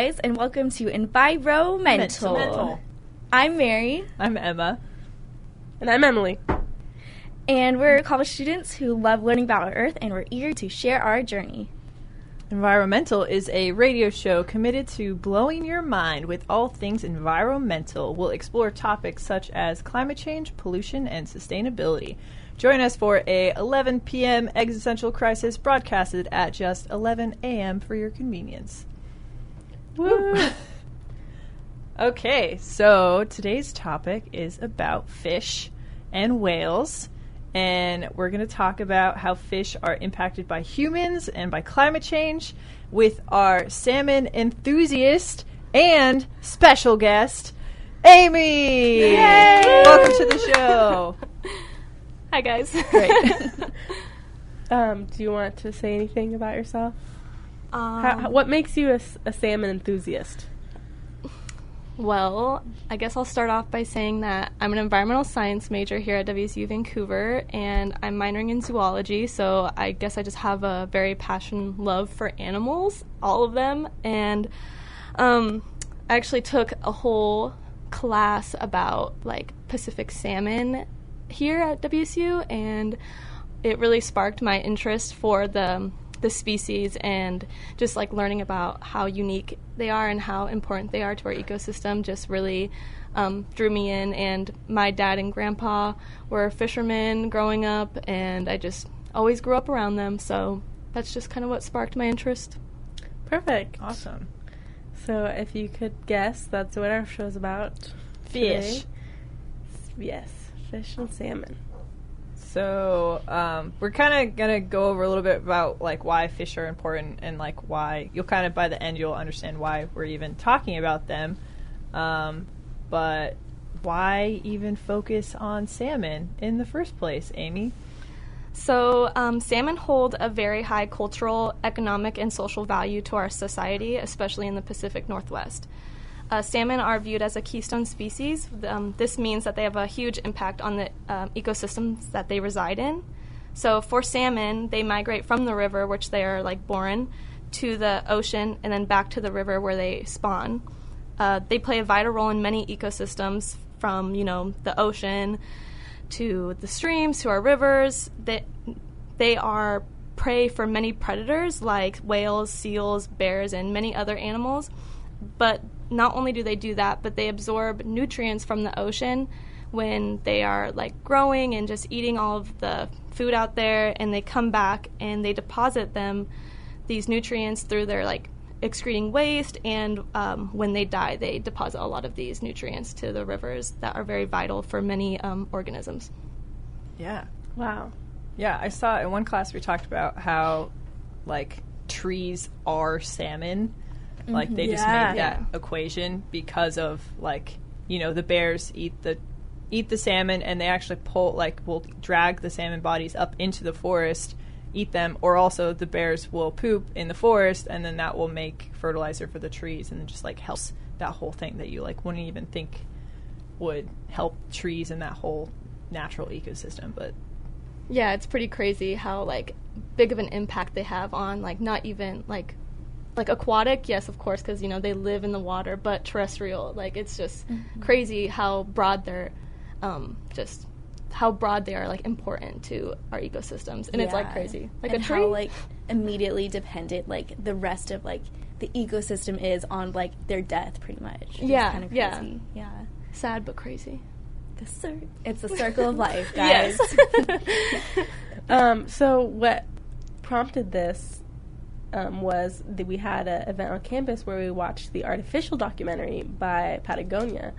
guys, and welcome to Environmental. Mental. I'm Mary, I'm Emma. And I'm Emily. and we're college students who love learning about our Earth, and we're eager to share our journey. Environmental is a radio show committed to blowing your mind with all things environmental. We'll explore topics such as climate change, pollution, and sustainability. Join us for a 11 p.m. existential crisis broadcasted at just 11 a.m. for your convenience. Woo! Okay, so today's topic is about fish and whales. And we're going to talk about how fish are impacted by humans and by climate change with our salmon enthusiast and special guest, Amy. Welcome to the show. Hi guys. Great. um, do you want to say anything about yourself? Um, How, how- what makes you a, a salmon enthusiast? well, I guess I'll start off by saying that I'm an environmental science major here at WSU Vancouver, and I'm minoring in zoology. So I guess I just have a very passion love for animals, all of them, and um, I actually took a whole class about like Pacific salmon here at WSU, and it really sparked my interest for the the species and just like learning about how unique they are and how important they are to our ecosystem just really um, drew me in and my dad and grandpa were fishermen growing up and i just always grew up around them so that's just kind of what sparked my interest Perfect. awesome. So, if you could guess, that's what our show's about. Fish. today. Yes, fish and salmon. So um, we're kind of gonna go over a little bit about like why fish are important and like why you'll kind of by the end you'll understand why we're even talking about them. Um, but why even focus on salmon in the first place, Amy? So, um, salmon hold a very high cultural, economic, and social value to our society, especially in the Pacific Northwest. Uh, salmon are viewed as a keystone species. Um, this means that they have a huge impact on the um, ecosystems that they reside in. So, for salmon, they migrate from the river, which they are like born, to the ocean, and then back to the river where they spawn. Uh, they play a vital role in many ecosystems, from you know the ocean to the streams to our rivers. They, they are prey for many predators like whales, seals, bears, and many other animals. But not only do they do that, but they absorb nutrients from the ocean when they are like growing and just eating all of the food out there and they come back and they deposit them these nutrients through their like excreting waste and um, when they die they deposit a lot of these nutrients to the rivers that are very vital for many um, organisms Yeah, Wow. yeah. I saw in one class we talked about how like trees are salmon. Like they just made that equation because of like you know the bears eat the eat the salmon and they actually pull like will drag the salmon bodies up into the forest eat them or also the bears will poop in the forest and then that will make fertilizer for the trees and just like helps that whole thing that you like wouldn't even think would help trees and that whole natural ecosystem but yeah it's pretty crazy how like big of an impact they have on like not even like like aquatic yes of course because you know they live in the water but terrestrial like it's just crazy how broad they're um, just how broad they are like important to our ecosystems and it's like crazy. Like and a tree? how like immediately dependent like the rest of like the ecosystem is on like their death, pretty much. It's Yeah, kind of yeah. Yeah, sad but crazy. The cir- it's the circle of life, guys. Um, so, what prompted this um, was that we had an event on campus where we watched the artificial documentary by Patagonia.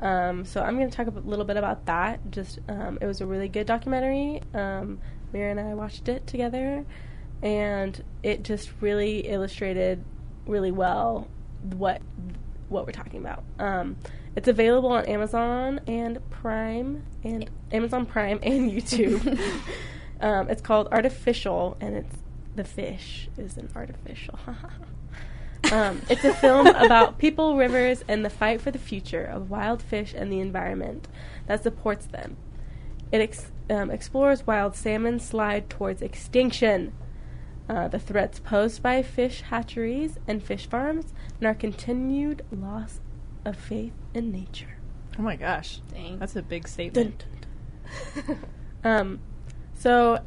Um, so, I'm going to talk a little bit about that. Just, um, it was a really good documentary. Um, Mira and I watched it together, and it just really illustrated really well what what we're talking about. Um, it's available on Amazon and Prime and Amazon Prime and YouTube. um, it's called Artificial, and it's the fish is an artificial. um, it's a film about people, rivers, and the fight for the future of wild fish and the environment that supports them. It ex- um, explores wild salmon slide towards extinction. uh, the threats posed by fish hatcheries and fish farms, and our continued loss of faith in nature. Oh my gosh. Dang. That's a big Dun, statement. dun, dun. um, so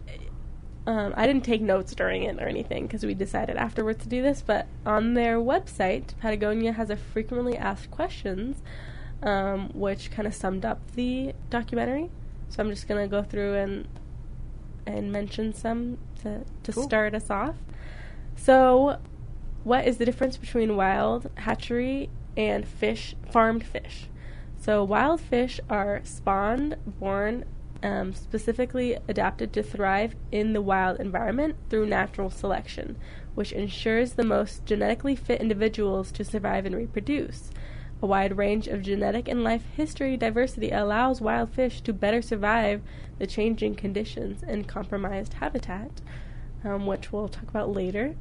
um, I didn't take notes during it or anything because we decided afterwards to do this. But on their website, Patagonia has a frequently asked questions, um, which kind of summed up the documentary. So I'm just gonna go through and and mention some to to Cool. start us off. So, what is the difference between wild hatchery and fish farmed fish? So wild fish are spawned, born, um, specifically adapted to thrive in the wild environment through natural selection, which ensures the most genetically fit individuals to survive and reproduce. A wide range of genetic and life history diversity allows wild fish to better survive the changing conditions and compromised habitat, um, which we'll talk about later.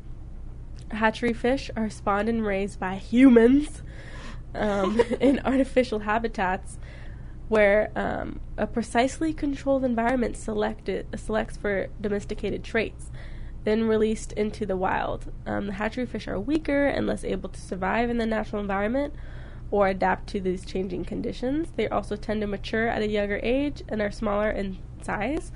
Hatchery fish are spawned and raised by humans um, in artificial habitats where um, a precisely controlled environment selected selects for domesticated traits, then released into the wild. Um, the hatchery fish are weaker and less able to survive in the natural environment or adapt to these changing conditions. They also tend to mature at a younger age and are smaller in size.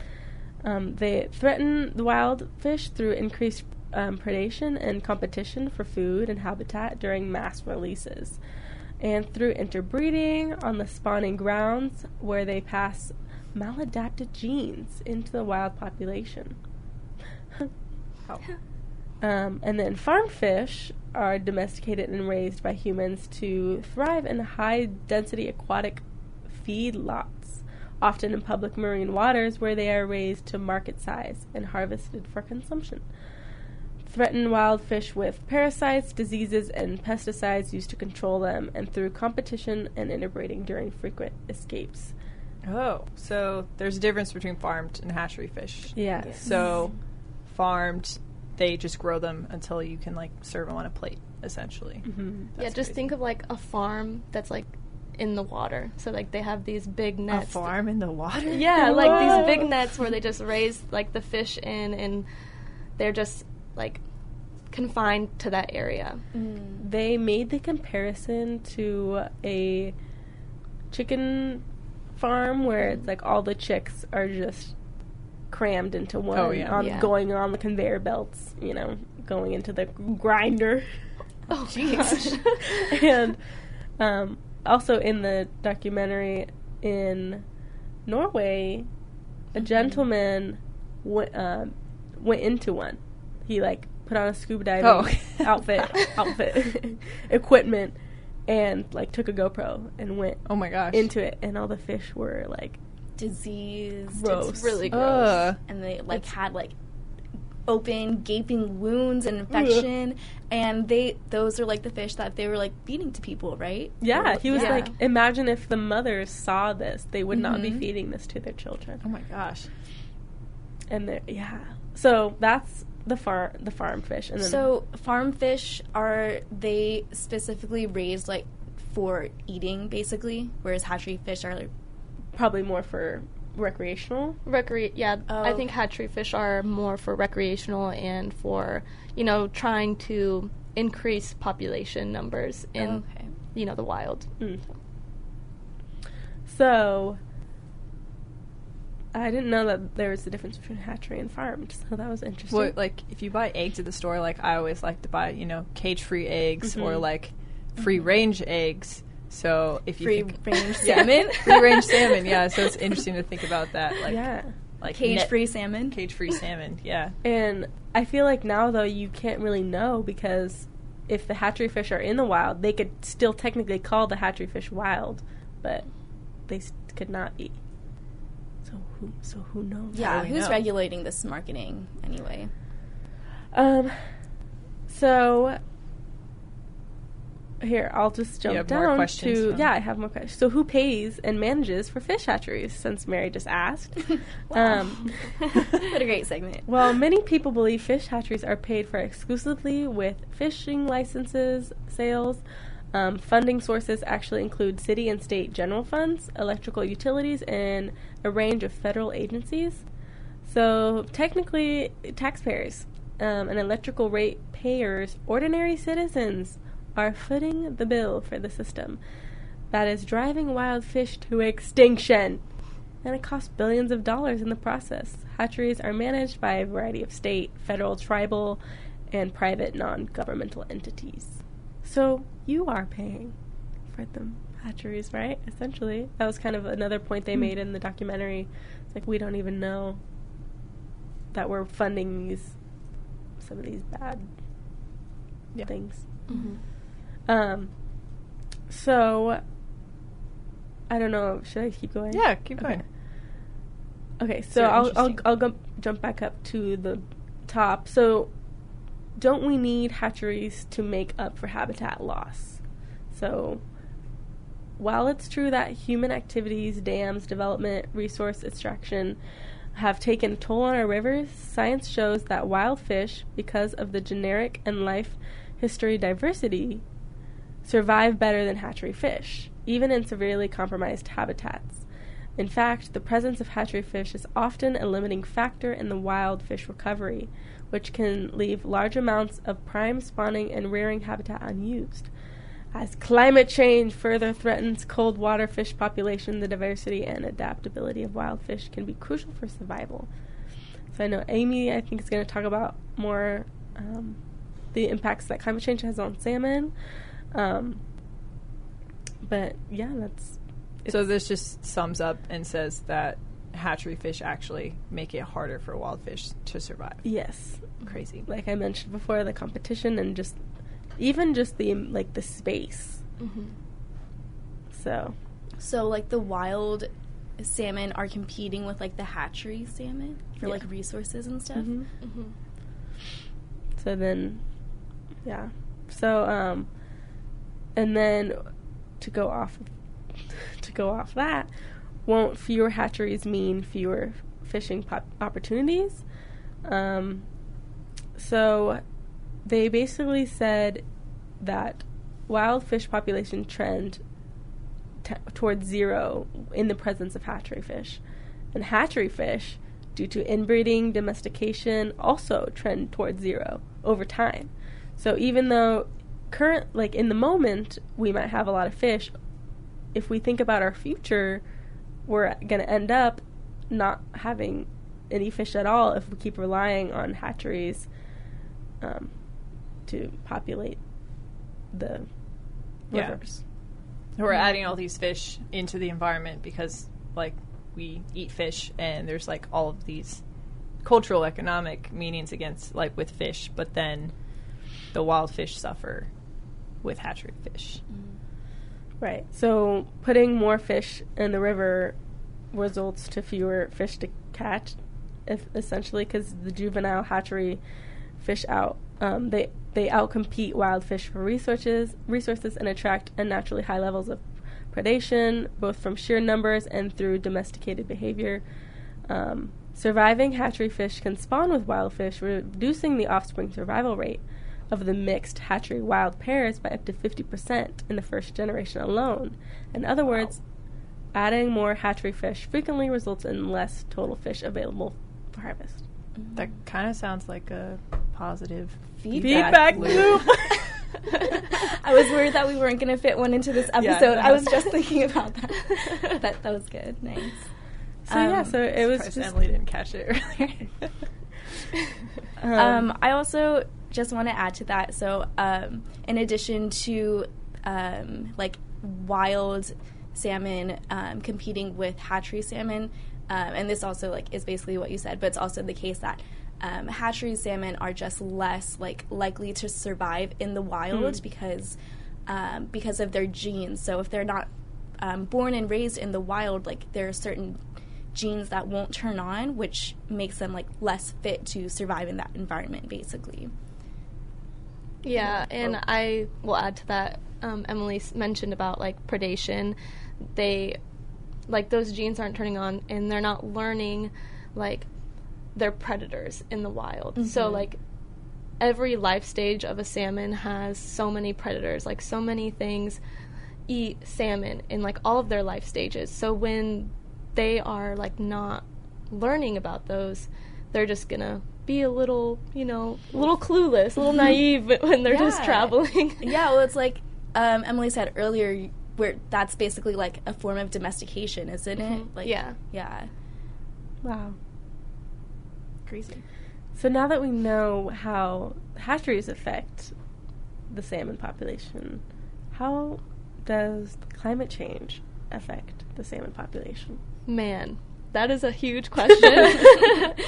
Um, they threaten the wild fish through increased um, predation and competition for food and habitat during mass releases, and through interbreeding on the spawning grounds where they pass maladapted genes into the wild population. Um, and then farm fish are domesticated and raised by humans to thrive in high density aquatic feed lots, often in public marine waters where they are raised to market size and harvested for consumption. Threaten wild fish with parasites, diseases, and pesticides used to control them, and through competition and interbreeding during frequent escapes. Oh, so there's a difference between farmed and hatchery fish. Yes. So, farmed, they just grow them until you can like serve them on a plate, essentially. hmm yeah, just crazy. think of like a farm that's like in the water. So like they have these big nets. A farm in the water. Yeah, like these big nets where they just raise like the fish in, and they're just like confined to that area. Mm. they made the comparison to a chicken farm where it's like all the chicks are just crammed into one Oh, yeah. on Yeah. going on the conveyor belts, you know, going into the grinder. Oh, jeez. and um, also in the documentary in Norway, a gentleman went um went into one. He like put on a scuba diving Oh. outfit, outfit, equipment, and like took a GoPro and went Oh my gosh. into it, and all the fish were like Diseased. Gross. It's really gross. Ugh. and they like had like open gaping wounds and infection and they those are like the fish that they were like feeding to people right Yeah, he was Yeah. like, imagine if the mothers saw this, they would not be Mhm. feeding this to their children. Oh my gosh. And they're, yeah, so that's the farm, the farm fish, and then so farm fish are they specifically raised like for eating basically whereas hatchery fish are like probably more for recreational. Recre- yeah, Oh, I think okay. hatchery fish are more for recreational and for you know trying to increase population numbers in okay you know the wild. Mm. So I didn't know that there was a difference between hatchery and farmed, so that was interesting. Well, like if you buy eggs at the store, like I always like to buy, you know, cage-free eggs or Mhm. like free-range eggs. So if you free think, range Yeah. salmon free-range salmon, yeah. So it's interesting to think about that, like yeah. like cage free salmon cage-free salmon. Yeah. And I feel like now though you can't really know because if the hatchery fish are in the wild, they could still technically call the hatchery fish wild, but they s- could not be. So who? So who knows? yeah who's know? regulating this marketing anyway Um. So here, I'll just jump You have more down questions to from- yeah. I have more questions. So who pays and manages for fish hatcheries? Since Mary just asked. Wow. Um, what a great segment Well, many people believe fish hatcheries are paid for exclusively with fishing licenses, sales. Um, funding sources actually include city and state general funds, electrical utilities, and a range of federal agencies. So, technically, taxpayers um, and electrical rate payers, ordinary citizens, are footing the bill for the system that is driving wild fish to extinction. And it costs billions of dollars in the process. Hatcheries are managed by a variety of state, federal, tribal, and private non governmental entities. So you are paying for the hatcheries, right? Essentially. That was kind of another point they made in the documentary. It's like we don't even know that we're funding these some of these bad Yeah. things. Mhm. Um so I don't know, should I keep going? Yeah, keep going. Okay. Okay, so So I'll I'll. I'll go, jump back up to the top. So, don't we need hatcheries to make up for habitat loss? So, while it's true that human activities, dams, development, resource extraction have taken a toll on our rivers, science shows that wild fish, because of the generic and life history diversity, survive better than hatchery fish, even in severely compromised habitats. In fact, the presence of hatchery fish is often a limiting factor in the wild fish recovery, which can leave large amounts of prime spawning and rearing habitat unused. As climate change further threatens cold water fish population, the diversity and adaptability of wild fish can be crucial for survival. So I know Amy, I think, is going to talk about more um, the impacts that climate change has on salmon. Um, but yeah, that's So this just sums up and says that hatchery fish actually make it harder for wild fish to survive. yes. Crazy. Like I mentioned before, the competition and just even just the like the space. Mhm. So So like the wild salmon are competing with like the hatchery salmon for Yeah. like resources and stuff. mhm. Mhm. so then yeah. So um and then to go off to go off that, won't fewer hatcheries mean fewer fishing pop- opportunities? Um so they basically said that wild fish population trend t- towards zero in the presence of hatchery fish. And hatchery fish, due to inbreeding, domestication, also trend towards zero over time. So even though current like in the moment we might have a lot of fish, if we think about our future, we're going to end up not having any fish at all if we keep relying on hatcheries um, to populate the Yeah. rivers. We're adding all these fish into the environment because, like, we eat fish, and there's like all of these cultural, economic meanings against, like, with fish. But then the wild fish suffer with hatchery fish. Right. So putting more fish in the river results to fewer fish to catch, if, essentially, because the juvenile hatchery fish out um, they they outcompete wild fish for resources resources and attract unnaturally high levels of predation, both from sheer numbers and through domesticated behavior. Um, surviving hatchery fish can spawn with wild fish, reducing the offspring survival rate of the mixed hatchery wild pairs by up to 50% in the first generation alone. In other words, adding more hatchery fish frequently results in less total fish available for harvest. That kind of sounds like a positive Feedback loop. I was worried that we weren't going to fit one into this Yeah, episode. I was just thinking about that. that that was good. Nice. So yeah, Um, so it was Surprised just Emily didn't catch it earlier. um, Um, I also just want to add to that. So, um, in addition to um, like wild salmon um, competing with hatchery salmon, um, and this also like is basically what you said, but it's also the case that um, hatchery salmon are just less like likely to survive in the wild because um, because of their genes. So if they're not um, born and raised in the wild, like there are certain genes that won't turn on, which makes them like less fit to survive in that environment, basically. Yeah, and I will add to that. Um, Emily mentioned about like predation. They, like, those genes aren't turning on, and they're not learning, like, they're predators in the wild. So, like, every life stage of a salmon has so many predators. Like, so many things eat salmon in like all of their life stages. So when they are like not learning about those, they're just gonna be a little, you know, a little clueless, a little naive when they're just traveling. Yeah, well, it's like um, Emily said earlier, where that's basically like a form of domestication, isn't it? Like, Yeah. yeah, Wow. Crazy. So now that we know how hatcheries affect the salmon population, how does climate change affect the salmon population? Man, that is a huge question.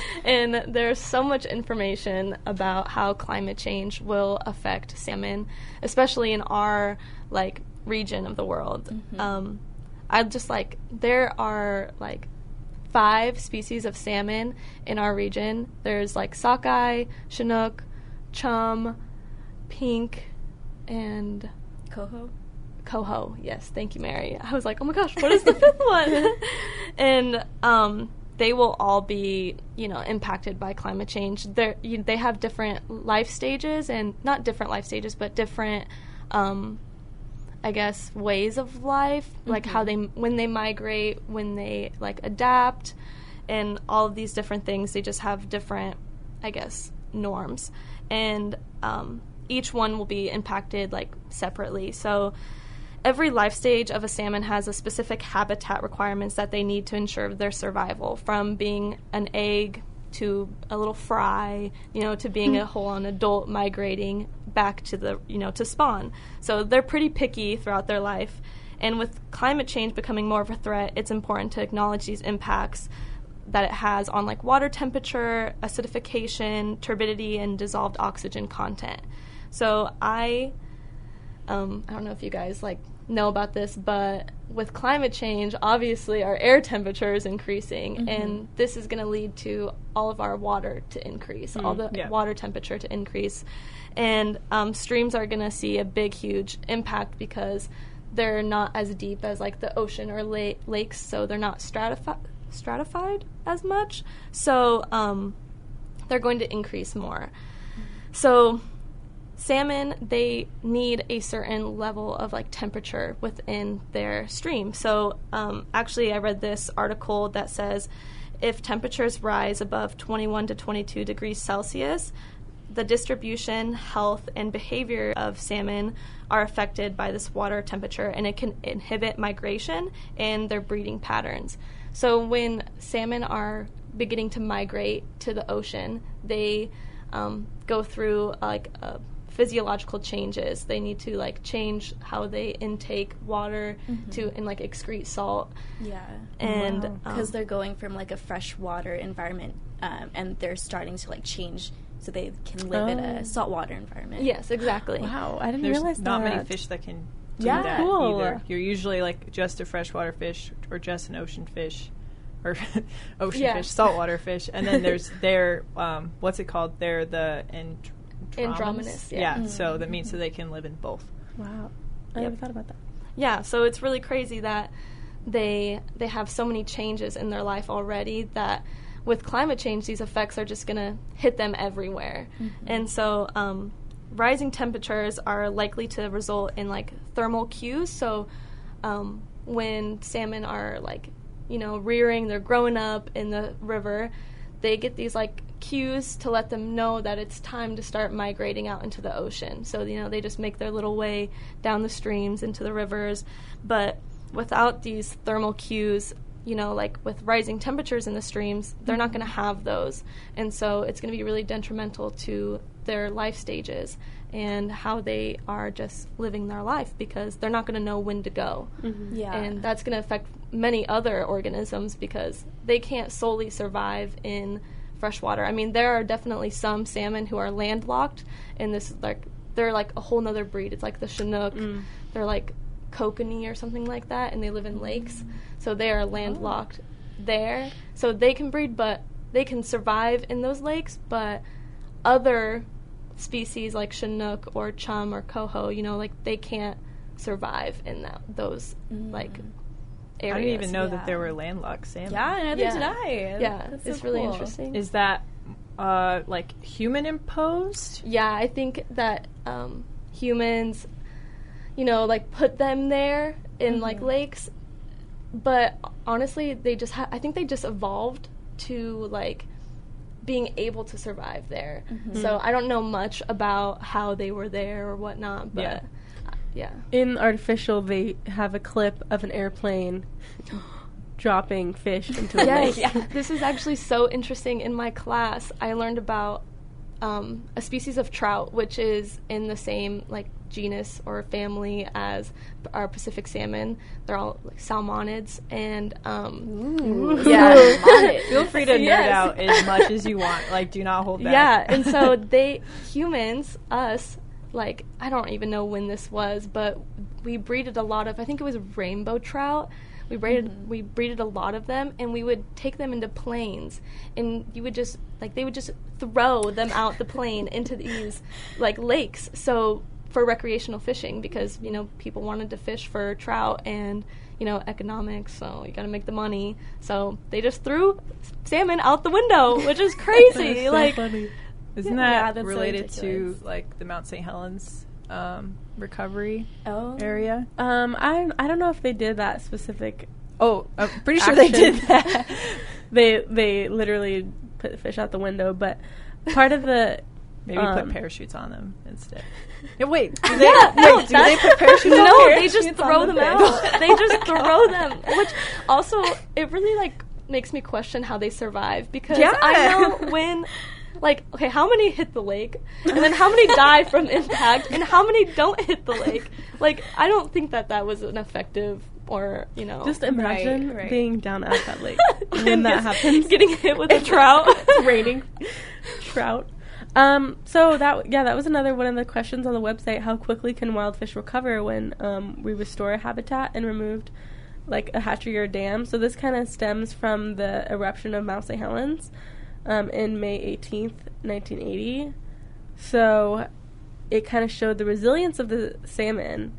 and there's so much information about how climate change will affect salmon, especially in our like region of the world. Um, I just like there are like five species of salmon in our region. There's like sockeye, chinook, chum, pink, and coho. Coho. Yes, thank you, Mary. I was like, oh my gosh, what is the fifth one? and um, they will all be, you know, impacted by climate change. They you, they have different life stages, and not different life stages, but different. Um, I guess ways of life, like how they when they migrate, when they like adapt, and all of these different things. They just have different, I guess, norms, and um, each one will be impacted like separately. So every life stage of a salmon has a specific habitat requirements that they need to ensure their survival, from being an egg to a little fry, you know, to being a whole on adult migrating back to the, you know, to spawn. So they're pretty picky throughout their life. And with climate change becoming more of a threat, it's important to acknowledge these impacts that it has on like water temperature, acidification, turbidity, and dissolved oxygen content. So I um, I don't know if you guys like know about this, but with climate change, obviously our air temperature is increasing, and this is going to lead to all of our water to increase, all the yeah. water temperature to increase, and um, streams are going to see a big, huge impact because they're not as deep as like the ocean or la- lakes, so they're not stratifi- stratified as much. So um, they're going to increase more. So salmon they need a certain level of like temperature within their stream. So um, actually i read this article that says if temperatures rise above 21 to 22 degrees celsius the distribution health and behavior of salmon are affected by this water temperature and it can inhibit migration and their breeding patterns. So when salmon are beginning to migrate to the ocean they um, go through like uh, physiological changes. They need to like change how they intake water to and like excrete salt. Yeah, And Wow. because um, they're going from like a freshwater environment, um, and they're starting to like change so they can live in Oh. a saltwater environment. yes, exactly. Wow, I didn't There's realize not that. many fish that can do Yeah. that Cool. either. You're usually like just a freshwater fish or just an ocean fish. Or ocean Yeah. fish, saltwater fish, and then there's their um, what's it called? They're the and Anadromous, yeah. so that means that they can live in both. Wow, I Yep. never thought about that. Yeah, so it's really crazy that they they have so many changes in their life already that with climate change these effects are just going to hit them everywhere. And so um, rising temperatures are likely to result in like thermal cues. So um, when salmon are like you know rearing, they're growing up in the river, they get these like cues to let them know that it's time to start migrating out into the ocean. So, you know, they just make their little way down the streams into the rivers. But without these thermal cues, you know, like with rising temperatures in the streams, they're not going to have those. And so it's going to be really detrimental to their life stages and how they are just living their life because they're not going to know when to go. Mm-hmm. yeah, And that's going to affect many other organisms because they can't solely survive in freshwater. I mean, there are definitely some salmon who are landlocked, and this is like they're like a whole nother breed. It's like the Chinook. Mm. They're like kokanee or something like that, and they live in lakes, so they are landlocked oh. there. So they can breed, but they can survive in those lakes. But other species like Chinook or chum or coho, you know, like they can't survive in that those like mm. Areas. I didn't even know that there were landlocked salmon. yeah, neither Yeah. did I. Yeah, That's so it's really cool. interesting. Is that uh, like human imposed? yeah, I think that um, humans, you know, like put them there in like lakes, but honestly, they just ha- I think they just evolved to like being able to survive there. So I don't know much about how they were there or whatnot, but Yeah. Yeah. In artificial, they have a clip of an airplane dropping fish into a Yes, lake. this is actually so interesting. In my class, I learned about um, a species of trout, which is in the same like genus or family as our Pacific salmon. They're all like salmonids, and um, Yeah. Feel free to nerd Yes. out as much as you want. Like, do not hold back. yeah, and so they humans, us, like I don't even know when this was, but we breeded a lot of. I think it was rainbow trout. We breeded mm-hmm. we breeded a lot of them, and we would take them into planes, and you would just like they would just throw them out the plane into these like lakes. So for recreational fishing, because you know people wanted to fish for trout and you know economics, so you got to make the money. So they just threw salmon out the window, which is crazy. So like funny. Isn't Yeah, that so related to like the Mount St. Helens um, recovery Oh. area? Um, I I don't know if they did that specific. Oh, I'm pretty sure they did that. They they literally put the fish out the window, but part of the Maybe um, put parachutes on them instead. Yeah, wait, do they, Yeah, no, wait, do they put parachutes on them? no, they just throw the them out. they just throw them, which also it really like makes me question how they survive because Yeah. I know when. Like, okay, how many hit the lake? And then how many die from impact? And how many don't hit the lake? Like, I don't think that that was an effective or, you know. just imagine right. being down at that lake when that happens. Getting hit with a trout. it's raining trout. Um, so that yeah, that was another one of the questions on the website. How quickly can wild fish recover when um, we restore a habitat and removed like a hatchery or a dam? So this kind of stems from the eruption of Mount St. Helens um, in May eighteenth, nineteen eighty. So it kind of showed the resilience of the salmon.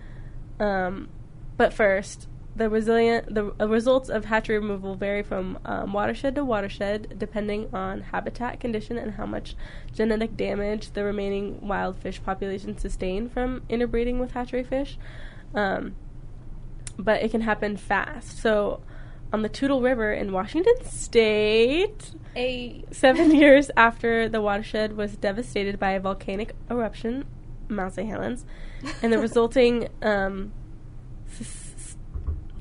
Um, but first, the resilient the uh, results of hatchery removal vary from um, watershed to watershed, depending on habitat condition and how much genetic damage the remaining wild fish population sustain from interbreeding with hatchery fish. Um, but it can happen fast. So, on the Toutle River in Washington State, a Seven years after the watershed was devastated by a volcanic eruption, Mount St. Helens, and the resulting, um,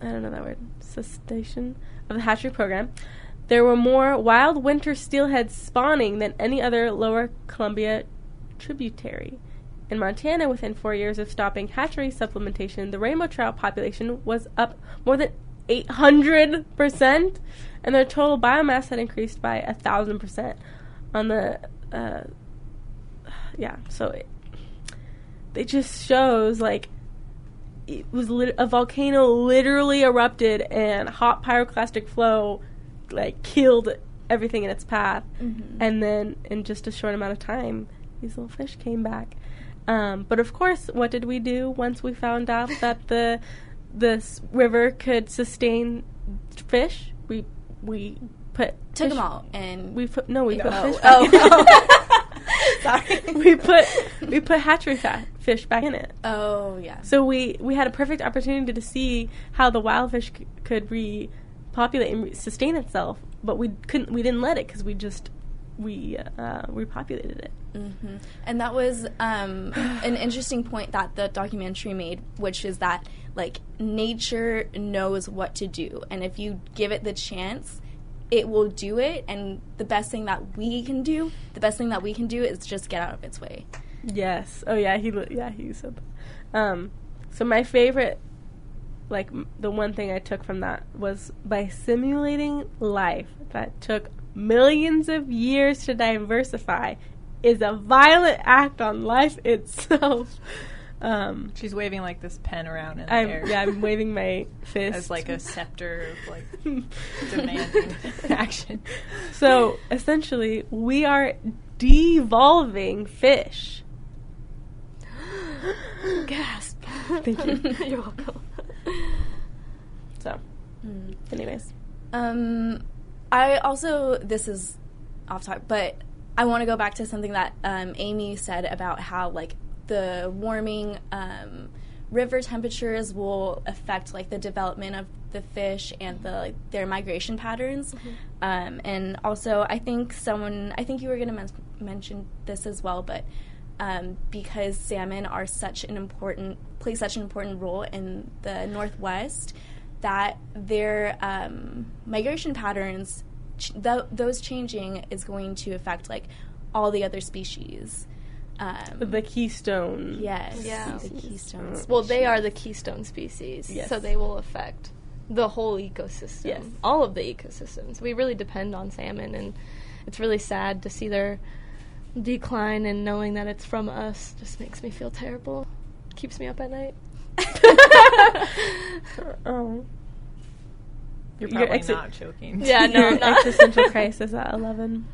I don't know that word, cessation of the hatchery program, there were more wild winter steelhead spawning than any other lower Columbia tributary. In Montana, within four years of stopping hatchery supplementation, the rainbow trout population was up more than 800%, and their total biomass had increased by a 1,000% on the, uh, yeah, so it, it just shows, like, it was lit- a volcano literally erupted and hot pyroclastic flow, like, killed everything in its path. And then, in just a short amount of time, these little fish came back. Um, but of course, what did we do once we found out that the this river could sustain fish? We we put Took them out and We put no, we put Oh, fish. oh, back sorry. in. we put we put hatchery fish back in it. Oh yeah. So we we had a perfect opportunity to see how the wild fish c- could repopulate and re- sustain itself, but we couldn't. We didn't let it because we just we uh, repopulated it. hmm And that was um, an interesting point that the documentary made, which is that like nature knows what to do, and if you give it the chance, it will do it. And the best thing that we can do, the best thing that we can do, is just get out of its way. Yes. Oh yeah. He yeah he said. That. Um. So my favorite, like the one thing I took from that was by simulating life that took millions of years to diversify, is a violent act on life itself. Um. She's waving like this pen around in the I'm air yeah. I'm waving my fist as like a scepter of like demanding action. So essentially, we are devolving fish. gasp. Thank you. You're welcome. So, anyways, Um, I also this is off topic, but I want to go back to something that um, Amy said about how like the warming um, river temperatures will affect like the development of the fish and the like, their migration patterns. Um, and also, I think someone, I think you were going to men- mention this as well, but um, because salmon are such an important play such an important role in the northwest, that their um, migration patterns, ch- th- those changing, is going to affect like all the other species. Um, The keystone. yes, Yeah. the keystone. Well, they are the keystone species, Yes. so they will affect the whole ecosystem. Yes. All of the ecosystems. We really depend on salmon, and it's really sad to see their decline and knowing that it's from us just makes me feel terrible. Keeps me up at night. Oh. You're Your probably exit- not joking. Yeah, no, Your I'm not. existential crisis at 11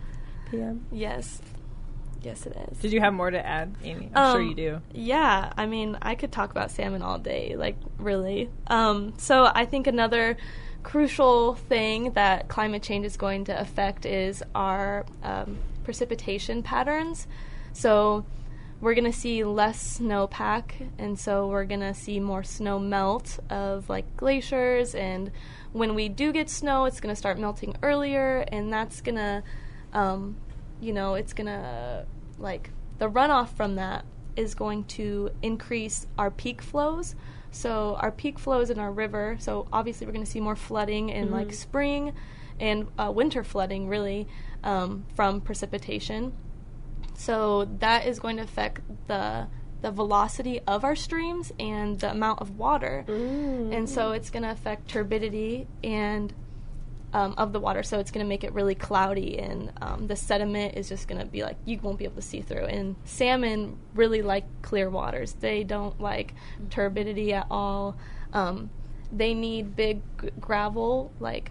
p.m. Yes. Yes, it is. Did you have more to add, Amy? I'm sure Um, you do. Yeah, I mean, I could talk about salmon all day, like really. Um, so I think another crucial thing that climate change is going to affect is our um, precipitation patterns. So we're going to see less snowpack, and so we're going to see more snow melt of like glaciers. And when we do get snow, it's going to start melting earlier, and that's going to, um, you know, it's going to like the runoff from that is going to increase our peak flows. So our peak flows in our river. So obviously we're going to see more flooding in like spring and uh, winter flooding, really, um, from precipitation. So that is going to affect the the velocity of our streams and the amount of water, and so it's going to affect turbidity and um, of the water. So it's going to make it really cloudy, and um, the sediment is just going to be like you won't be able to see through. And salmon really like clear waters; they don't like turbidity at all. Um, they need big g- gravel, like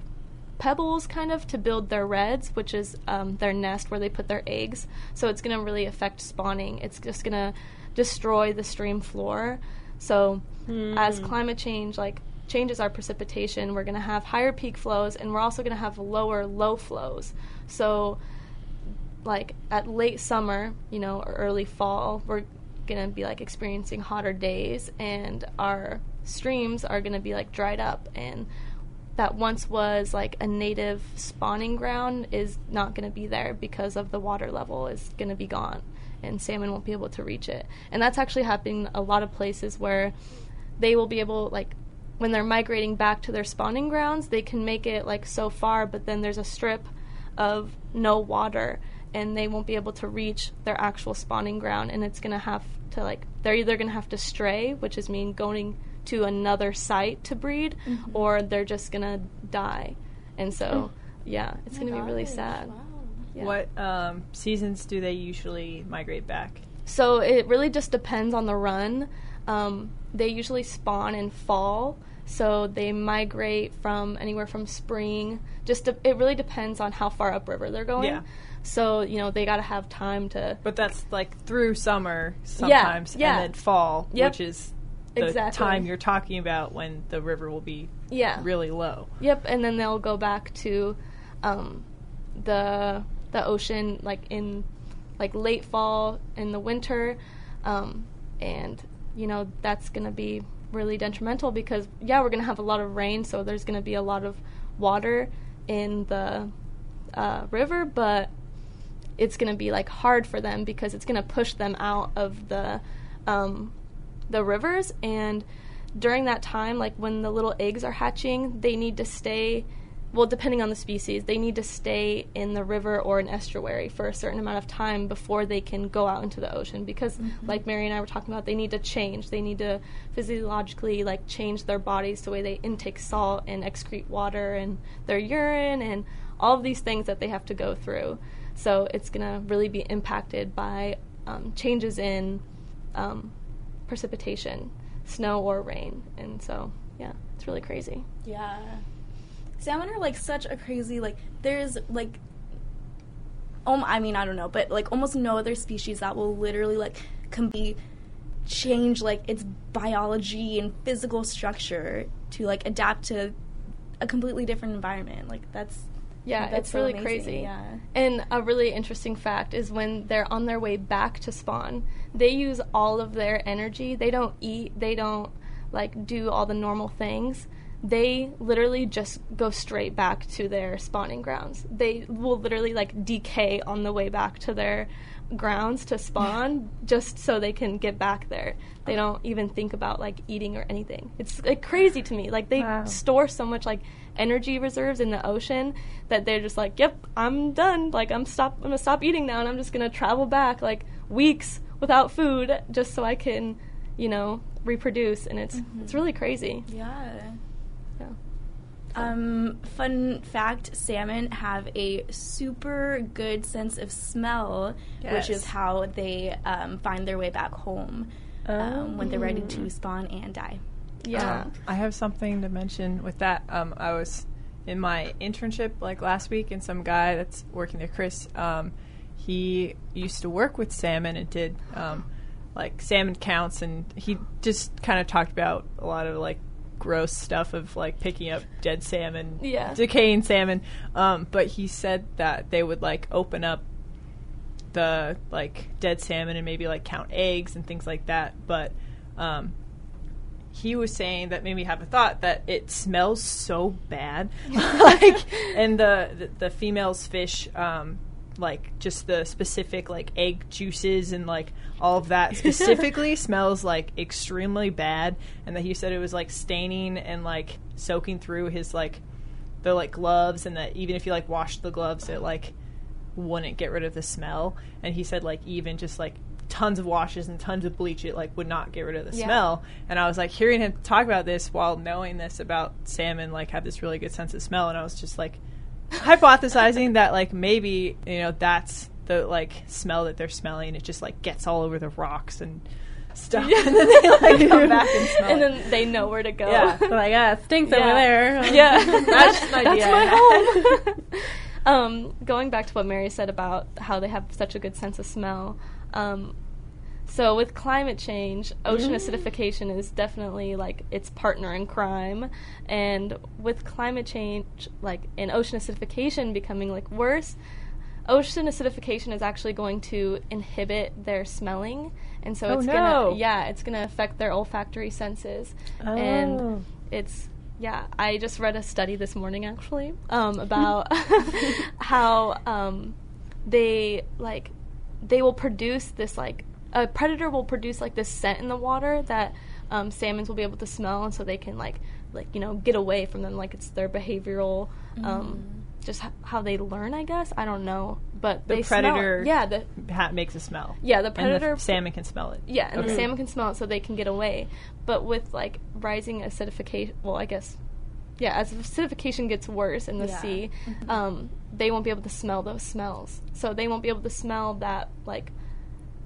pebbles kind of to build their redds, which is um, their nest where they put their eggs. So it's going to really affect spawning. It's just going to destroy the stream floor. So as climate change like changes our precipitation, we're going to have higher peak flows and we're also going to have lower low flows. So like at late summer, you know, or early fall, we're gonna be like experiencing hotter days, and our streams are gonna be like dried up, and that once was like a native spawning ground is not gonna be there because of the water level is gonna be gone, and salmon won't be able to reach it. And that's actually happening a lot of places where they will be able like when they're migrating back to their spawning grounds, they can make it like so far, but then there's a strip of no water and they won't be able to reach their actual spawning ground and it's going to have to like they're either going to have to stray which is mean going to another site to breed or they're just going to die and so yeah it's going to be really sad Yeah. What um, seasons do they usually migrate back? So it really just depends on the run. Um, they usually spawn in fall, so they migrate from anywhere from spring. Just de- it really depends on how far upriver they're going. Yeah. So you know they got to have time to. But that's like through summer sometimes, yeah. and then fall, Yep. which is the Exactly. time you're talking about when the river will be Yeah. really low. Yep, and then they'll go back to um, the the ocean like in like late fall in the winter, um, and you know that's gonna be really detrimental because yeah we're gonna have a lot of rain, so there's gonna be a lot of water in the uh, river, but it's gonna be like hard for them because it's gonna push them out of the um, the rivers. And during that time like when the little eggs are hatching they need to stay well depending on the species they need to stay in the river or an estuary for a certain amount of time before they can go out into the ocean because like mary and i were talking about they need to change they need to physiologically like change their bodies the way they intake salt and excrete water and their urine and all of these things that they have to go through so it's going to really be impacted by um, changes in um, precipitation, snow or rain. And so, yeah, it's really crazy. Yeah. Salmon are like such a crazy like there's like um I mean I don't know, but like almost no other species that will literally like can be change like its biology and physical structure to like adapt to a completely different environment. Like that's Yeah, that's it's so really amazing, crazy. Yeah. And a really interesting fact is when they're on their way back to spawn, they use all of their energy. They don't eat, they don't like do all the normal things, they literally just go straight back to their spawning grounds. They will literally like decay on the way back to their grounds to spawn just so they can get back there. They don't even think about like eating or anything. It's like crazy to me. Like they Wow. store so much like energy reserves in the ocean that they're just like, "Yep, I'm done. Like I'm stop I'm going to stop eating now and I'm just going to travel back like weeks without food just so I can, you know, reproduce." And it's it's mm-hmm. really crazy. Yeah. Um, fun fact salmon have a super good sense of smell, which is how they um, find their way back home um, when they're ready Oh. to spawn and die. Yeah. Um, I have something to mention with that. Um, I was in my internship like last week, and some guy that's working there, Chris, um, he used to work with salmon and did um, like salmon counts, and he just kind of talked about a lot of like gross stuff of like picking up dead salmon, Yeah. decaying salmon. Um, but he said that they would like open up the like dead salmon and maybe like count eggs and things like that. But um, he was saying that made me have a thought that it smells so bad, like, and the, the the female's fish, um, like just the specific like egg juices and like all of that specifically smells like extremely bad, and that he said it was like staining and like soaking through his like the like gloves, and that even if you like washed the gloves, it like wouldn't get rid of the smell. And he said like even just like tons of washes and tons of bleach, it like would not get rid of the Yeah. smell. And I was like hearing him talk about this while knowing this about salmon, like have this really good sense of smell, and I was just like hypothesizing that like maybe you know that's the like smell that they're smelling. It just like gets all over the rocks and stuff, yeah. and then they like come back and smell. and it. then they know where to go. Yeah. They're like, ah, it stinks Yeah. over there. Yeah, That's just an idea I my home. um, going back to what Mary said about how they have such a good sense of smell. Um, so with climate change, ocean acidification is definitely like its partner in crime, and with climate change, like in ocean acidification becoming like worse, ocean acidification is actually going to inhibit their smelling, and so Oh, it's no. gonna yeah, it's gonna affect their olfactory senses, Oh. and it's yeah i just read a study this morning actually um, about how um, they like they will produce this like a predator will produce like this scent in the water that um, salmons will be able to smell and so they can like like you know get away from them like it's their behavioral um, just h- how they learn i guess i don't know but The they smell- predator yeah the hat makes a smell. yeah the And predator the salmon can smell it. yeah, and the salmon can smell it so they can get away. But with like rising acidification, well, I guess, yeah, as acidification gets worse in the Yeah. sea, um, they won't be able to smell those smells. So they won't be able to smell that like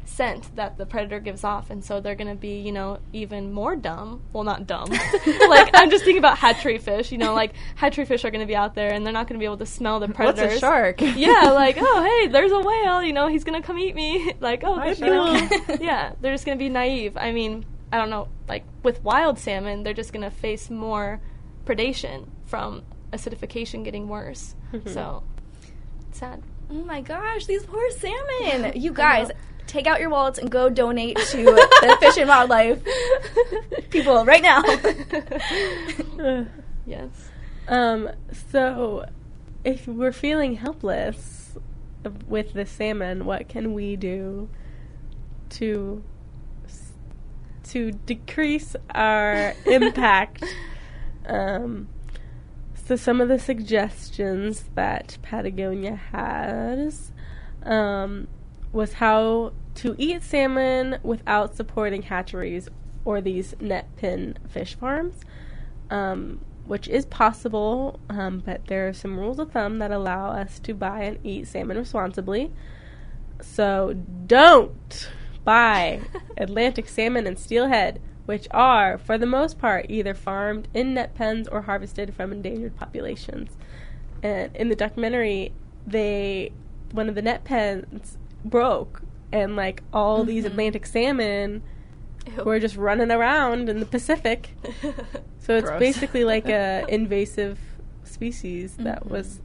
scent that the predator gives off, and so they're gonna be, you know, even more dumb. Well, not dumb. like I'm just thinking about hatchery fish. You know, like hatchery fish are gonna be out there, and they're not gonna be able to smell the What's a shark? yeah, like oh hey, there's a whale. You know, he's gonna come eat me. like oh, Hi, good deal. shark. yeah, they're just gonna be naive. I mean, I don't know. Like with wild salmon, they're just gonna face more predation from acidification getting worse. Mm-hmm. So it's sad. Oh my gosh, these poor salmon! You guys, know. Take out your wallets and go donate to the Fish and Wildlife people right now. yes. Um, so, if we're feeling helpless with the salmon, what can we do to to decrease our impact? Um, so, some of the suggestions that Patagonia has um, was how to eat salmon without supporting hatcheries or these net pen fish farms um, which is possible, um, but there are some rules of thumb that allow us to buy and eat salmon responsibly. So don't buy Atlantic salmon and steelhead, which are, for the most part, either farmed in net pens or harvested from endangered populations. And in the documentary, they one of the net pens broke, and like all these mm-hmm. Atlantic salmon Ew. were just running around in the Pacific. So it's Gross. basically like a invasive species that mm-hmm. was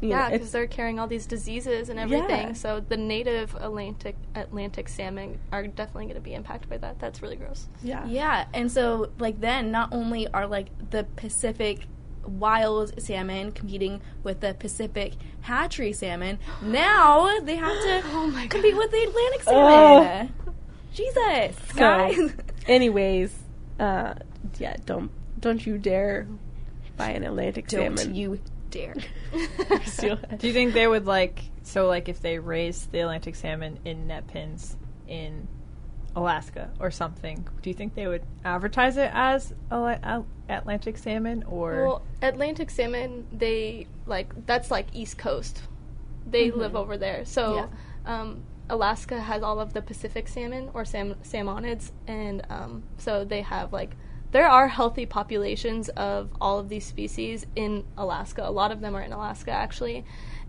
yeah, because they're carrying all these diseases and everything. Yeah. So the native Atlantic Atlantic salmon are definitely going to be impacted by that. That's really gross. yeah Yeah, and so like then not only are like the Pacific wild salmon competing with the Pacific hatchery salmon, now they have to Oh compete with the Atlantic Oh. salmon. Jesus, guys. So, anyways, uh, yeah, don't don't you dare buy an Atlantic Don't salmon. you dare. Do you think they would like so like if they raised the Atlantic salmon in net pens in Alaska or something? Do you think they would advertise it as Ala- Al- Atlantic salmon or Well, Atlantic salmon, they like that's like East Coast. They live over there. So, um, Alaska has all of the Pacific salmon or sam- salmonids, and um, so they have like there are healthy populations of all of these species in Alaska. A lot of them are in Alaska actually,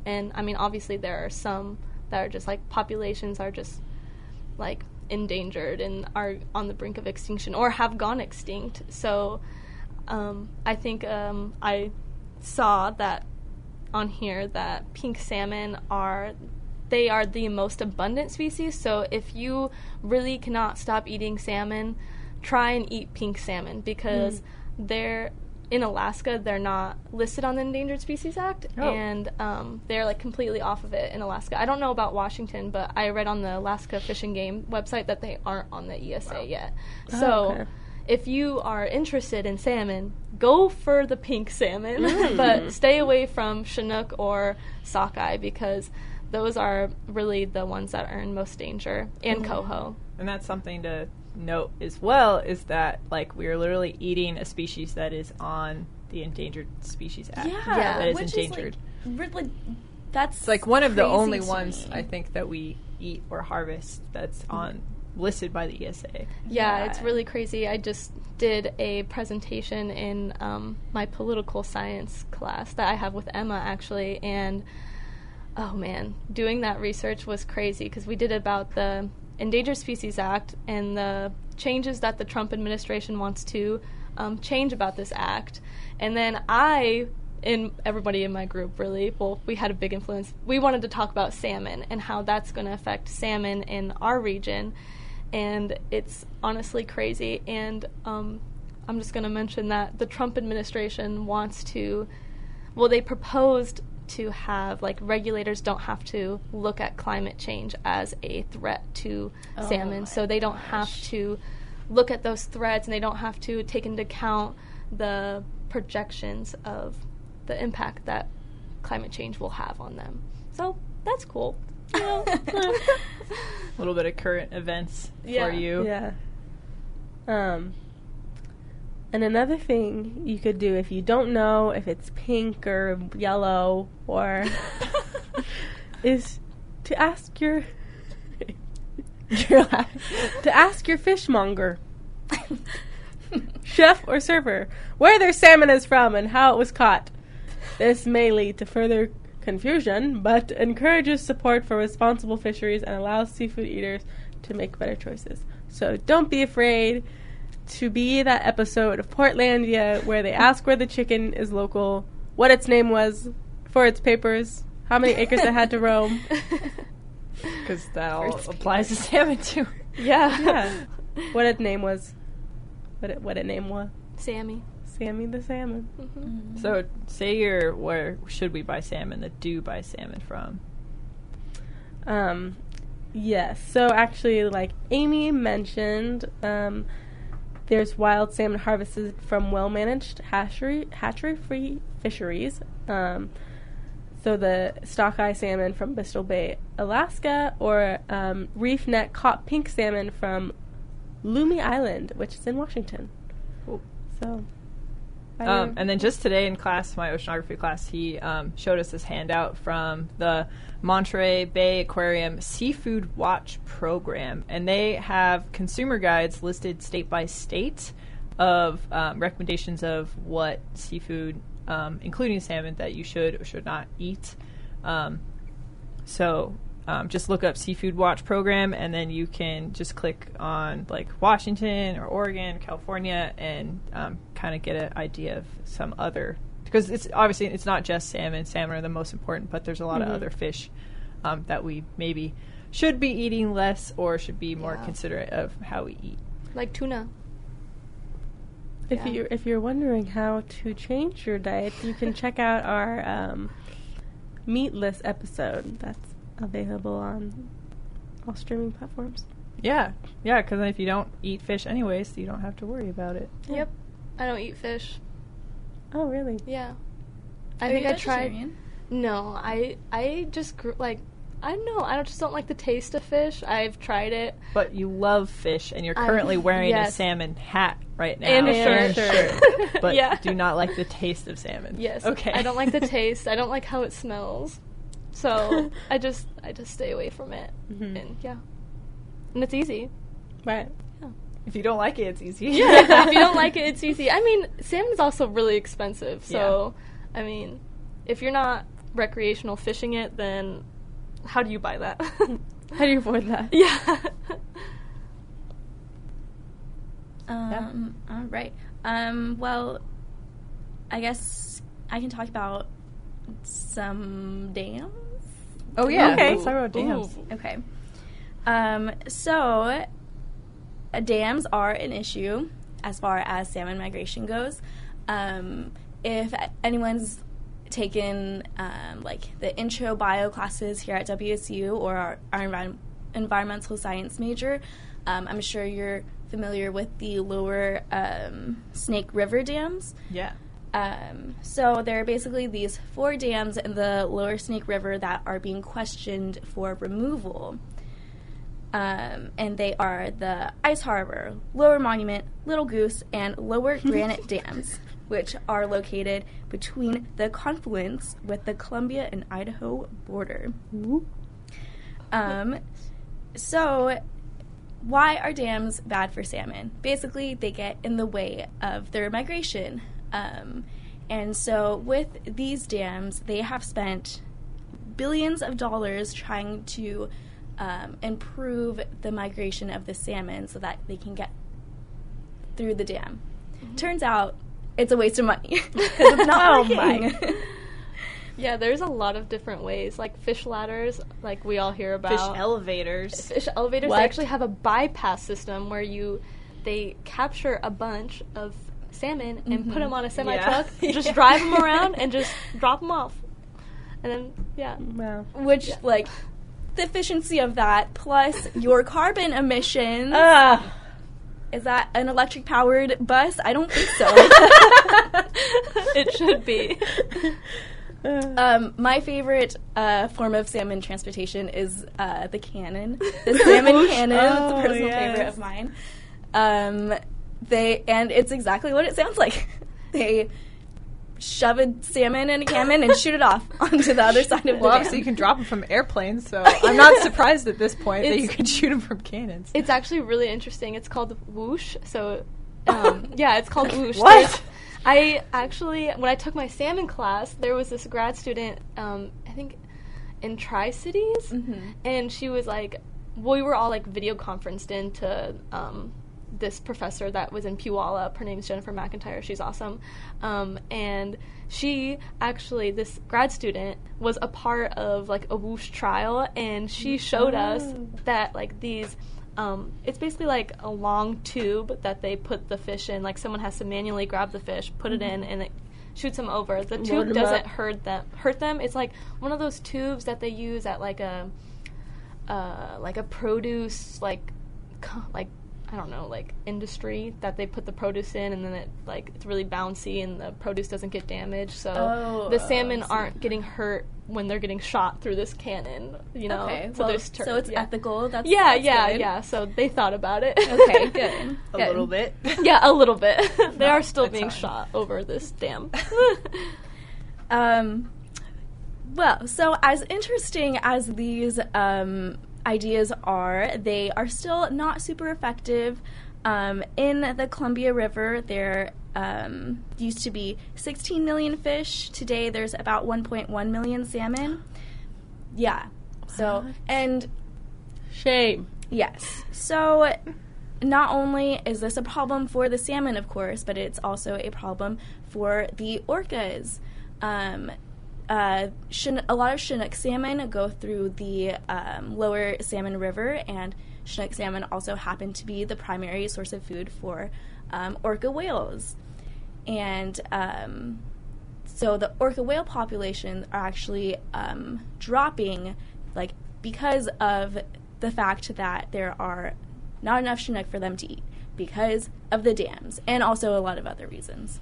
and I mean obviously there are some that are just like populations are just like endangered and are on the brink of extinction or have gone extinct. So um, I think um, I saw that on here that pink salmon are they are the most abundant species. So if you really cannot stop eating salmon, try and eat pink salmon because they're in Alaska. They're not listed on the Endangered Species Act, Oh. and um, they're like completely off of it in Alaska. I don't know about Washington, but I read on the Alaska Fish and Game website that they aren't on the ESA yet. Oh, So okay. if you are interested in salmon, go for the pink salmon, but stay away from Chinook or sockeye because those are really the ones that are in most danger, and coho. and that's something to note as well is that like we are literally eating a species that is on the endangered species act Yeah, Yeah. that is which endangered Is like, really, that's it's like one of the only ones me. i think that we eat or harvest that's on listed by the esa Yeah, Yeah. it's really crazy. I just did a presentation in um, my political science class that I have with Emma actually, and oh man, doing that research was crazy because we did about the Endangered Species Act and the changes that the Trump administration wants to um, change about this act, and then I. And everybody in my group really, well, we had a big influence. We wanted to talk about salmon and how that's going to affect salmon in our region and it's honestly crazy. And um, I'm just going to mention that the Trump administration wants to, well, they proposed to have like regulators don't have to look at climate change as a threat to Oh salmon, so they don't have to look at those threats and they don't have to take into account the projections of the impact that climate change will have on them. So that's cool. You know? a little bit of current events Yeah. for you Yeah. Um, and another thing you could do if you don't know if it's pink or yellow or is to ask your to ask your fishmonger, chef or server, where their salmon is from and how it was caught. This may lead to further confusion, but encourages support for responsible fisheries and allows seafood eaters to make better choices. So don't be afraid to be that episode of Portlandia where they ask where the chicken is local, what its name was for its papers, how many acres it had to roam. because that all First applies to salmon too yeah. Yeah. What its name was. What it, what its name was. Sammy. Sammy the salmon. hmm so say you're where should we buy salmon that do buy salmon from Um, yes. So actually, like Aimee mentioned, um, there's wild salmon harvested from well-managed hatchery hatchery-free fisheries. Um, so the sockeye salmon from Bristol Bay, Alaska, or um, reef net caught pink salmon from Lummi Island, which is in Washington. Cool. So. Um, and then just today in class, my oceanography class, he um, showed us this handout from the Monterey Bay Aquarium Seafood Watch program, and they have consumer guides listed state by state of um, recommendations of what seafood, um, including salmon, that you should or should not eat. Um, so um, just look up Seafood Watch program, and then you can just click on like Washington or Oregon, California, and um, kind of get an idea of some other because it's obviously it's not just salmon. Salmon are the most important, but there's a lot Mhm. of other fish um, that we maybe should be eating less or should be more Yeah. considerate of how we eat. Like tuna. If Yeah. you if you're wondering how to change your diet, you can check out our um, meatless episode. That's available on all streaming platforms. Yeah, yeah, because if you don't eat fish anyways, you don't have to worry about it. Yep. I don't eat fish. Oh, really? Yeah. I Are think you I tried. No, I I just grew like I don't know. I don't- just don't like the taste of fish. I've tried it. But you love fish, and you're I- currently wearing a salmon hat right now. And a And shirt. shirt. but Yeah. do not like the taste of salmon. Yes. Okay. I don't like the taste. I don't like how it smells. So I just I just stay away from it. Mhm. And yeah. And it's easy. Right. If you don't like it, it's easy. Yeah. if you don't like it, it's easy. I mean, salmon's also really expensive. So I mean, if you're not recreational fishing it, then how do you buy that? How do you avoid that? yeah. Um, All right. Um, well, I guess I can talk about some dams. Oh yeah. Okay. Let's talk about dams. Ooh. Okay. Um, so, uh, dams are an issue as far as salmon migration goes. Um, if anyone's taken um, like the intro bio classes here at WSU or our, our envi- environmental science major, um, I'm sure you're familiar with the lower um, Snake River dams. Yeah. Um, so there are basically these four dams in the lower Snake River that are being questioned for removal. Um, and they are the Ice Harbor, Lower Monument, Little Goose, and Lower Granite Dams, which are located between the confluence with the Columbia and Idaho border. Um, so, why are dams bad for salmon? Basically, they get in the way of their migration. Um, and so, with these dams, they have spent billions of dollars trying to um, improve the migration of the salmon so that they can get through the dam. Turns out it's a waste of money because it's not Oh working. my. Yeah, there's a lot of different ways, like fish ladders, like we all hear about. Fish elevators. Fish elevators. What? They actually have a bypass system where you they capture a bunch of salmon and put 'em put them on a semi truck, Yeah. just drive them around and just drop them off, and then yeah, Wow. Which, like, the efficiency of that plus your carbon emissions. Ah. is that an electric powered bus? I don't think so. it should be. um, my favorite uh, form of salmon transportation is uh, the cannon. The salmon cannon. It's Oh, a personal yes. favorite of mine. Um, they and it's exactly what it sounds like. they shove a salmon in a cannon and shoot it off onto the other side of the Well, dam. obviously you can drop them from airplanes, so I'm not surprised at this point that you It's- can shoot them from cannons. It's actually really interesting. It's called Whooshh. So, um, yeah, it's called Whooshh. What? There's- I actually, when I took my salmon class, there was this grad student, um, I think, in Tri Cities, Mhm. and she was like, we were all like video conferenced into um, this professor that was in Puyallup. Her name's Jennifer McIntyre. She's awesome, um, and she actually, this grad student, was a part of like a Whooshh trial, and she showed us that like these um, it's basically like a long tube that they put the fish in. Like someone has to manually grab the fish put it in and it shoots them over. The tube doesn't hurt them hurt them. It's like one of those tubes that they use at like a uh, like a produce like co- like I don't know like industry that they put the produce in and then it like it's really bouncy and the produce doesn't get damaged so Oh, the oh, salmon I see. aren't getting hurt when they're getting shot through this cannon you know okay, so well, there's tur- so it's yeah. ethical. That's Yeah, that's yeah, good. yeah. So they thought about it. Okay, good. a good. little bit. yeah, a little bit. they No, are still being fine. shot over this dam. Um, well, so as interesting as these um, ideas are, they are still not super effective. Um, in the Columbia River, there um, used to be 16 million fish. Today, there's about 1.1 million salmon. Yeah. So, What? and Shame. Yes. So not only is this a problem for the salmon, of course, but it's also a problem for the orcas. Um, uh, a lot of Chinook salmon go through the um, lower Salmon River, and Chinook salmon also happen to be the primary source of food for um, orca whales. And um, so the orca whale populations are actually um, dropping, like because of the fact that there are not enough Chinook for them to eat because of the dams, and also a lot of other reasons.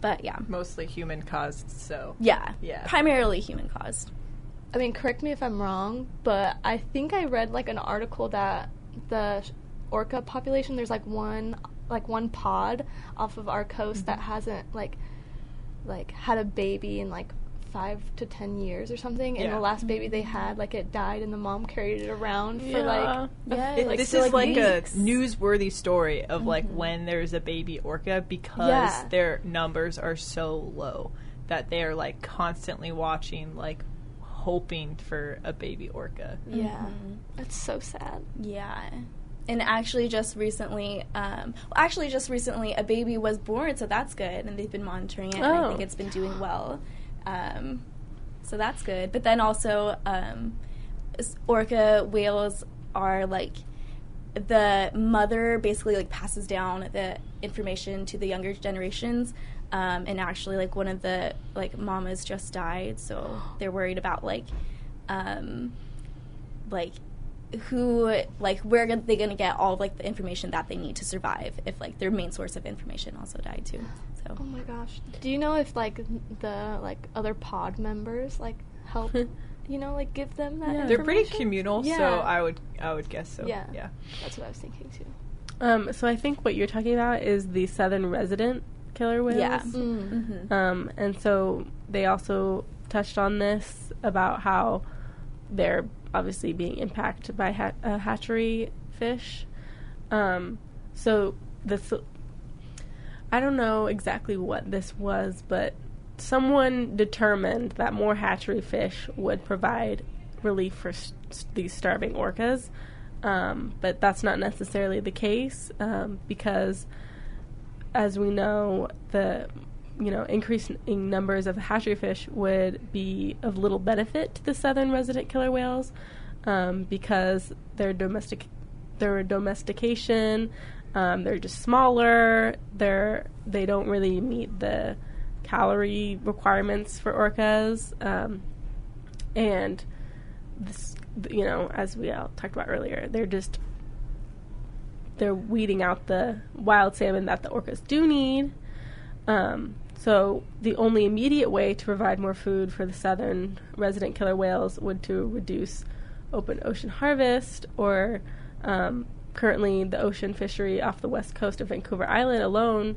But yeah, Mostly human caused, so. yeah, Yeah. primarily human caused. I mean, correct me if I'm wrong, but I think I read like an article that the orca population there's like one like one pod off of our coast mm-hmm. that hasn't like like had a baby in like five to ten years or something, and Yeah. the last baby they had like it died, and the mom carried it around for like Yeah, It- like, this is like, like, a newsworthy story of like when there's a baby orca because Yeah. their numbers are so low that they are like constantly watching, like hoping for a baby orca. yeah, that's so sad. Yeah. And actually, just recently, um, well, actually, just recently, a baby was born, so that's good. And they've been monitoring it, and I Oh. think it's been doing well. Um, so that's good. But then also, um, orca whales are like the mother basically like passes down the information to the younger generations. Um, and actually, like one of the like mamas just died, so they're worried about like, um, like who like where are they going to get all of like the information that they need to survive if like their main source of information also died too so Oh my gosh. Do you know if like the like other pod members like help? you know, like give them that. Yeah. They're pretty communal, Yeah. so I would I would guess so. Yeah. yeah. That's what I was thinking too. Um, so I think what you're talking about is the southern resident killer whales. Yeah. Mm. hmm Um, and so they also touched on this about how they're obviously being impacted by ha- uh, hatchery fish. Um, so this, I don't know exactly what this was, but someone determined that more hatchery fish would provide relief for s- s- these starving orcas. Um, but that's not necessarily the case um, because as we know, the you know increasing numbers of hatchery fish would be of little benefit to the southern resident killer whales um, because their domestic their domestication um, they're just smaller they're they don't really meet the calorie requirements for orcas um, and this you know as we all talked about earlier they're just they're weeding out the wild salmon that the orcas do need. Um, so the only immediate way to provide more food for the southern resident killer whales would to reduce open ocean harvest, or um, currently the ocean fishery off the west coast of Vancouver Island alone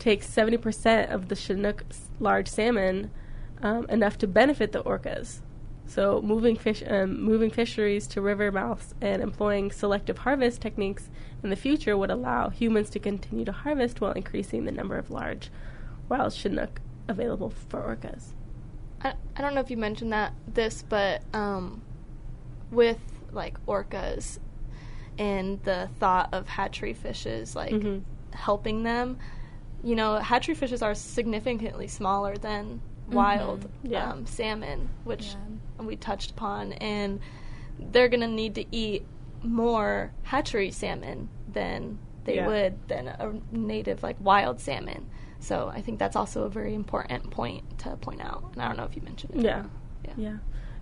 takes 70% of the Chinook large salmon, um, enough to benefit the orcas. So moving fish, um, moving fisheries to river mouths and employing selective harvest techniques in the future would allow humans to continue to harvest while increasing the number of large wild Chinook available for orcas. I, I don't know if you mentioned that this, but um, with like orcas and the thought of hatchery fishes like Mhm. helping them, you know, hatchery fishes are significantly smaller than wild Yeah. um, salmon, which Yeah. we touched upon, and they're gonna need to eat more hatchery salmon than they Yeah. would than a native like wild salmon. So I think that's also a very important point to point out. And I don't know if you mentioned it. Yeah. Yeah. Yeah.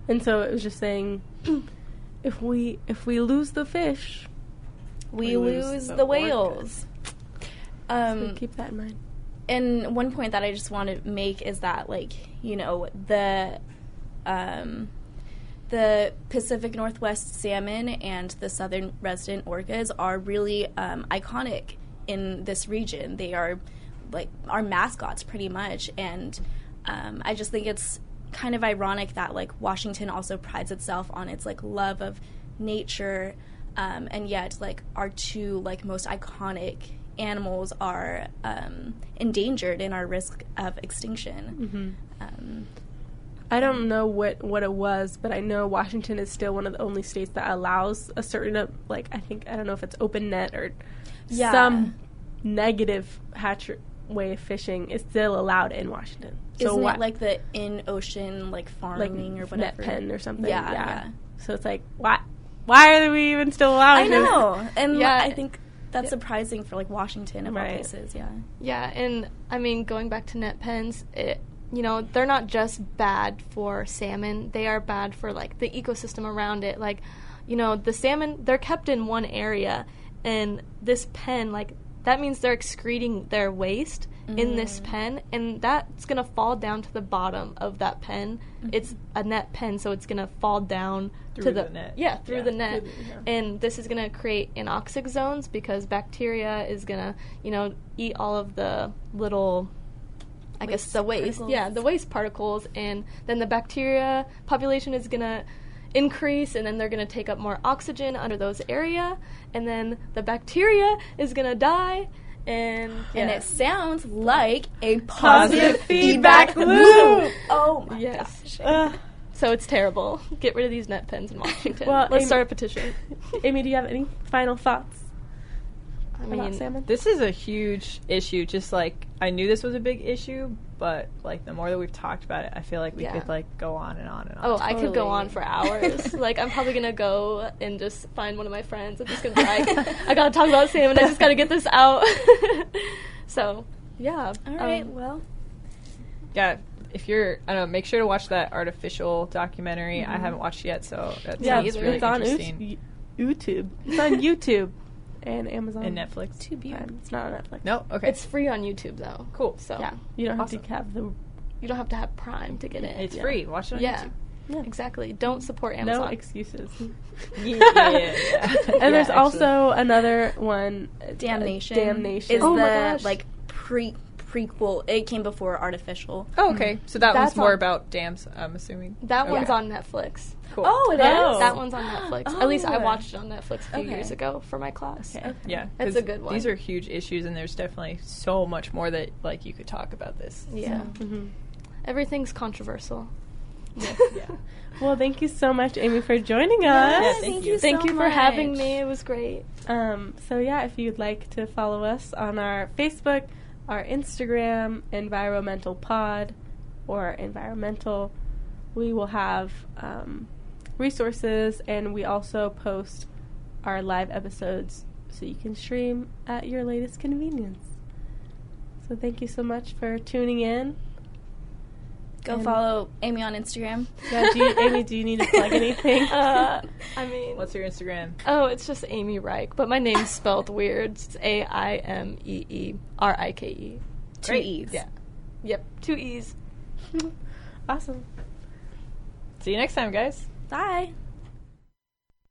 And so it was just saying if we if we lose the fish, we, We lose lose the the, whales so um keep that in mind. and one point that I just want to make is that like you know the um, the Pacific Northwest salmon and the southern resident orcas are really um, iconic in this region. They are like our mascots pretty much, and um, I just think it's kind of ironic that like Washington also prides itself on its like love of nature, um, and yet like our two like most iconic animals are um, endangered and are risk of extinction. Um, I don't know what what it was, but I know Washington is still one of the only states that allows a certain uh, like I think I don't know if it's open net or Yeah. some negative hatch way of fishing is still allowed in Washington. Isn't why- it like the in ocean like like farming or net pen or something? Yeah, yeah. So it's like why why are we even still allowed? I allowing this? know, and Yeah. I think that's surprising for like Washington of all places. Yeah. Yeah, and I mean, going back to net pens, it, you know, they're not just bad for salmon, they are bad for like the ecosystem around it. Like, you know, the salmon, they're kept in one area, and this pen, like, that means they're excreting their waste in this mm. pen, and that's gonna fall down to the bottom of that pen. Mm-hmm. It's a net pen, so it's gonna fall down to Through the, the net. Yeah, through Yeah. the net, Through the- yeah. and this is going to create anoxic zones because bacteria is going to you know eat all of the little i guess the waste particles. yeah the waste particles and then the bacteria population is going to increase and then they're going to take up more oxygen under those area and then the bacteria is going to die and And it sounds like a Positive positive feedback feedback loop. loop. Oh my Yes. gosh. Ugh. so it's terrible get rid of these net pens in washington Well, let's Aimee- start a petition Aimee, do you have any final thoughts i mean salmon? This is a huge issue. Just like I knew this was a big issue, but like the more that we've talked about it, I feel like we Yeah. could like go on and on and on. Oh, I could go on for hours. like, I'm probably gonna go and just find one of my friends. I'm just gonna be like, I gotta talk about salmon. I just gotta get this out. so, yeah. All right. um, well, yeah. If you're, I don't know, make sure to watch that Artifishal documentary. I haven't watched yet, so that yeah, sounds it's, really it's on interesting. YouTube. It's on YouTube and Amazon. And Netflix. too beautiful. Prime. It's not on Netflix. No, okay, it's free on YouTube though. cool. So Yeah, you don't have to have the you don't have to have Prime to get it. It's Yeah. free. Watch it on Yeah. YouTube. yeah. Exactly. Don't support Amazon. no excuses. Yeah, yeah, yeah, yeah. and there's Yeah, also another one, uh, Damnation. Damnation. is Oh the my gosh. like pre prequel. It came before Artifishal. Oh, okay. So that That's one's more on- about dams. I'm assuming. that Okay. one's on Netflix. Cool. Oh, it is. Oh. That one's on Netflix. At least I Oh. watched it on Netflix a few Okay. years ago for my class. Okay. Yeah, That's 'cause a good one. These are huge issues, and there's definitely so much more that like you could talk about this. Yeah. Mhm. Everything's controversial. yeah. Well, thank you so much, Aimee, for joining us. Yeah, thank you. Thank so you for having me. It was great. Um, so yeah, if you'd like to follow us on our Facebook, our Instagram, Environmental Pod, or Environmental, we will have um, resources, and we also post our live episodes so you can stream at your latest convenience. So thank you so much for tuning in. Go And- follow Aimee on Instagram. Yeah, do you, Aimee, do you need to plug anything? Uh, I mean, What's your Instagram? oh, it's just Aimee Rike, but my name's spelled weird. It's A I M E E R I K E. Two Great. E's. Yeah. Yep. Two E's. awesome. See you next time, guys. Bye.